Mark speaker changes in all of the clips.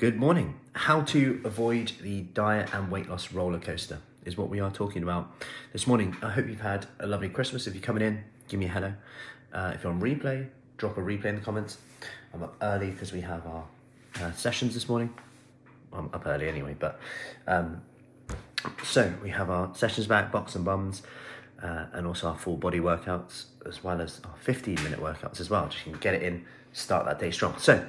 Speaker 1: Good morning. How to avoid the diet and weight loss roller coaster is what we are talking about this morning. I hope you've had a lovely Christmas. If you're coming in, give me a hello. Uh, if you're on replay, drop a replay in the comments. I'm up early because we have our uh, sessions this morning. I'm up early anyway, but um, so we have our sessions back, box and bums, uh, and also our full body workouts, as well as our 15 minute workouts as well. Just can get it in, start that day strong. So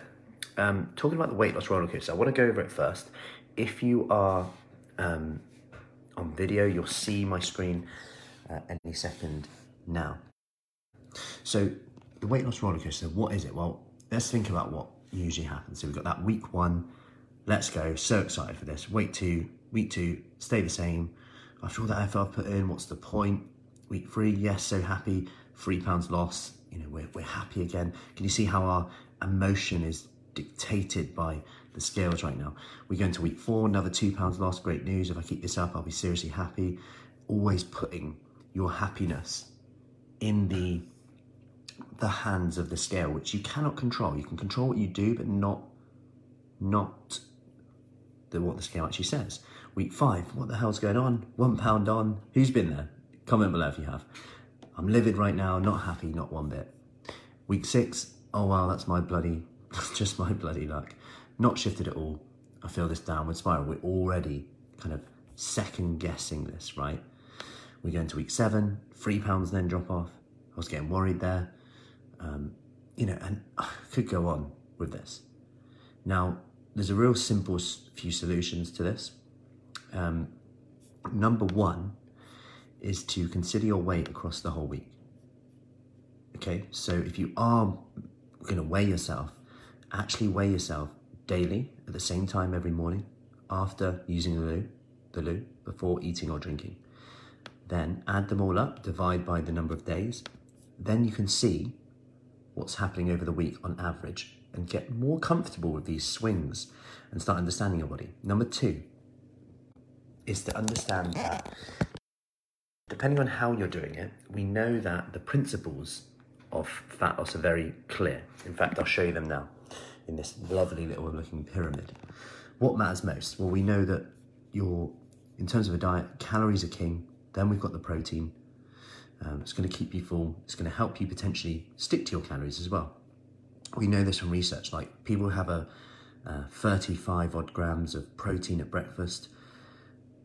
Speaker 1: um, talking about the weight loss roller coaster, I want to go over it first. If you are um, on video, you'll see my screen uh, any second now. So, the weight loss roller coaster, what is it? Well, let's think about what usually happens. So, we've got that week one, let's go, so excited for this. Week two, week two, stay the same. After all that effort I've put in, what's the point? Week three, yes, so happy, three pounds lost, you know, we're, we're happy again. Can you see how our emotion is dictated by the scales right now. We go into week four, another two pounds lost. Great news. If I keep this up, I'll be seriously happy. Always putting your happiness in the the hands of the scale, which you cannot control. You can control what you do, but not not the what the scale actually says. Week five, what the hell's going on? One pound on. Who's been there? Comment below if you have. I'm livid right now, not happy, not one bit. Week six, oh wow, that's my bloody just my bloody luck. Not shifted at all. I feel this downward spiral. We're already kind of second guessing this, right? We go into week seven, three pounds then drop off. I was getting worried there. Um, you know, and I could go on with this. Now, there's a real simple few solutions to this. Um, number one is to consider your weight across the whole week. Okay, so if you are going to weigh yourself, actually weigh yourself daily at the same time every morning after using the loo, the loo before eating or drinking. Then add them all up, divide by the number of days. Then you can see what's happening over the week on average and get more comfortable with these swings and start understanding your body. Number two is to understand that depending on how you're doing it, we know that the principles of fat loss are very clear. In fact, I'll show you them now in this lovely little looking pyramid. What matters most? Well, we know that your, in terms of a diet, calories are king. Then we've got the protein. Um, it's going to keep you full. It's going to help you potentially stick to your calories as well. We know this from research. Like people have a uh, 35 odd grams of protein at breakfast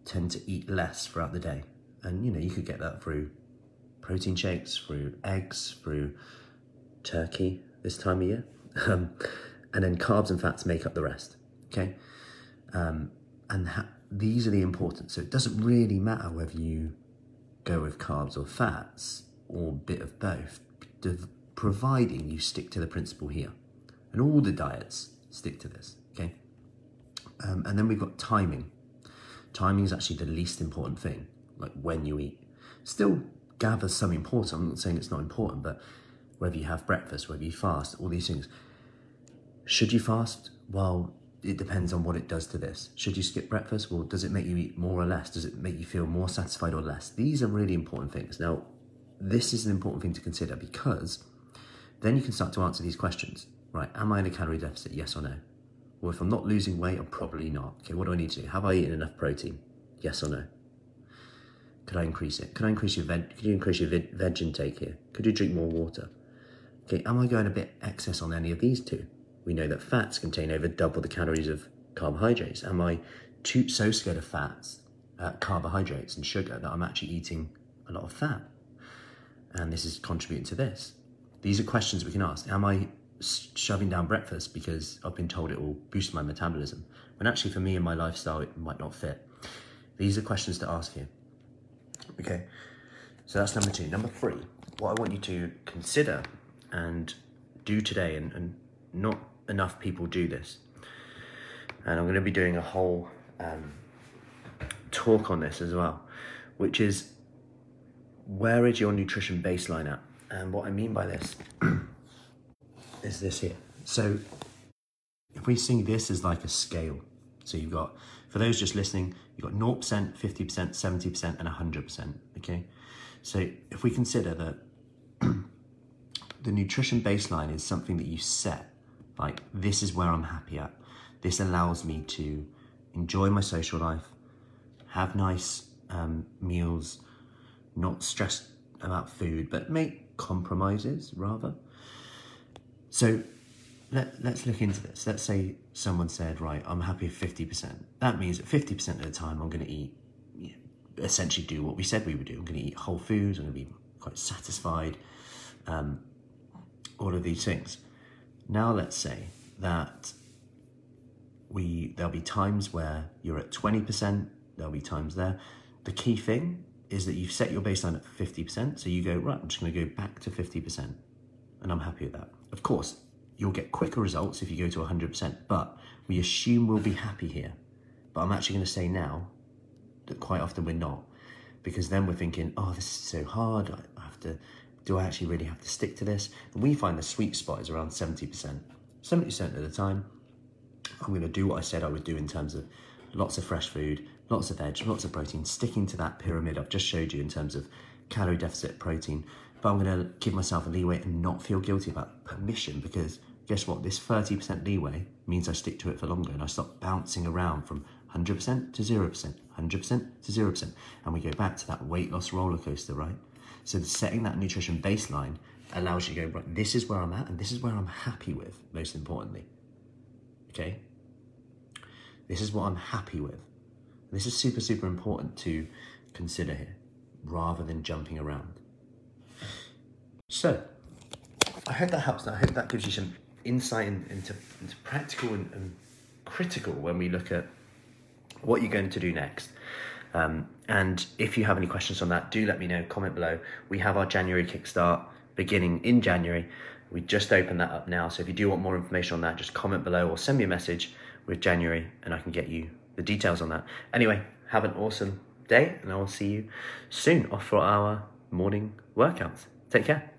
Speaker 1: tend to eat less throughout the day. And you know, you could get that through protein shakes, through eggs, through turkey this time of year. Um, and then carbs and fats make up the rest. Okay, um, and ha- these are the important. So it doesn't really matter whether you go with carbs or fats or a bit of both, providing you stick to the principle here. And all the diets stick to this. Okay, um, and then we've got timing. Timing is actually the least important thing, like when you eat. Still gathers some importance. I'm not saying it's not important, but whether you have breakfast, whether you fast, all these things should you fast? Well, it depends on what it does to this. Should you skip breakfast? Well, does it make you eat more or less? Does it make you feel more satisfied or less? These are really important things. Now, this is an important thing to consider because then you can start to answer these questions. Right, am I in a calorie deficit? Yes or no? Well, if I'm not losing weight, I'm probably not. Okay, what do I need to do? Have I eaten enough protein? Yes or no? Could I increase it? Could I increase your veg? Could you increase your veg intake here? Could you drink more water? Okay, am I going a bit excess on any of these two? We know that fats contain over double the calories of carbohydrates. Am I too so scared of fats, uh, carbohydrates, and sugar that I'm actually eating a lot of fat? And this is contributing to this. These are questions we can ask. Am I shoving down breakfast because I've been told it will boost my metabolism? When actually, for me and my lifestyle, it might not fit. These are questions to ask here. Okay, so that's number two. Number three, what I want you to consider and do today, and, and not enough people do this. And I'm going to be doing a whole um, talk on this as well, which is where is your nutrition baseline at? And what I mean by this is this here. So if we see this as like a scale, so you've got, for those just listening, you've got 0%, 50%, 70%, and 100%, okay? So if we consider that the nutrition baseline is something that you set like, this is where I'm happy at. This allows me to enjoy my social life, have nice um, meals, not stress about food, but make compromises rather. So let, let's look into this. Let's say someone said, right, I'm happy with 50%. That means that 50% of the time I'm going to eat, you know, essentially do what we said we would do. I'm going to eat whole foods, I'm going to be quite satisfied, um, all of these things. Now let's say that we there'll be times where you're at 20%, there'll be times there. The key thing is that you've set your baseline at 50%, so you go, right, I'm just to go back to 50%, and I'm happy with that. Of course, you'll get quicker results if you go to 100%, but we assume we'll be happy here. But I'm actually to say now that quite often we're not, because then we're thinking, oh, this is so hard, I have to, do I actually really have to stick to this? And we find the sweet spot is around 70%. 70% of the time, I'm going to do what I said I would do in terms of lots of fresh food, lots of veg, lots of protein, sticking to that pyramid I've just showed you in terms of calorie deficit protein. But I'm going to give myself a leeway and not feel guilty about permission because guess what? This 30% leeway means I stick to it for longer and I stop bouncing around from 100% to 0%, 100% to 0%. And we go back to that weight loss roller coaster, right? So setting that nutrition baseline allows you to go, right, this is where I'm at and this is where I'm happy with, most importantly. Okay? This is what I'm happy with. This is super, super important to consider here rather than jumping around. So, I hope that helps. I hope that gives you some insight into, into practical and, and critical when we look at what you're going to do next. Um, and if you have any questions on that, do let me know. Comment below. We have our January Kickstart beginning in January. We just opened that up now. So if you do want more information on that, just comment below or send me a message with January and I can get you the details on that. Anyway, have an awesome day and I will see you soon off for our morning workouts. Take care.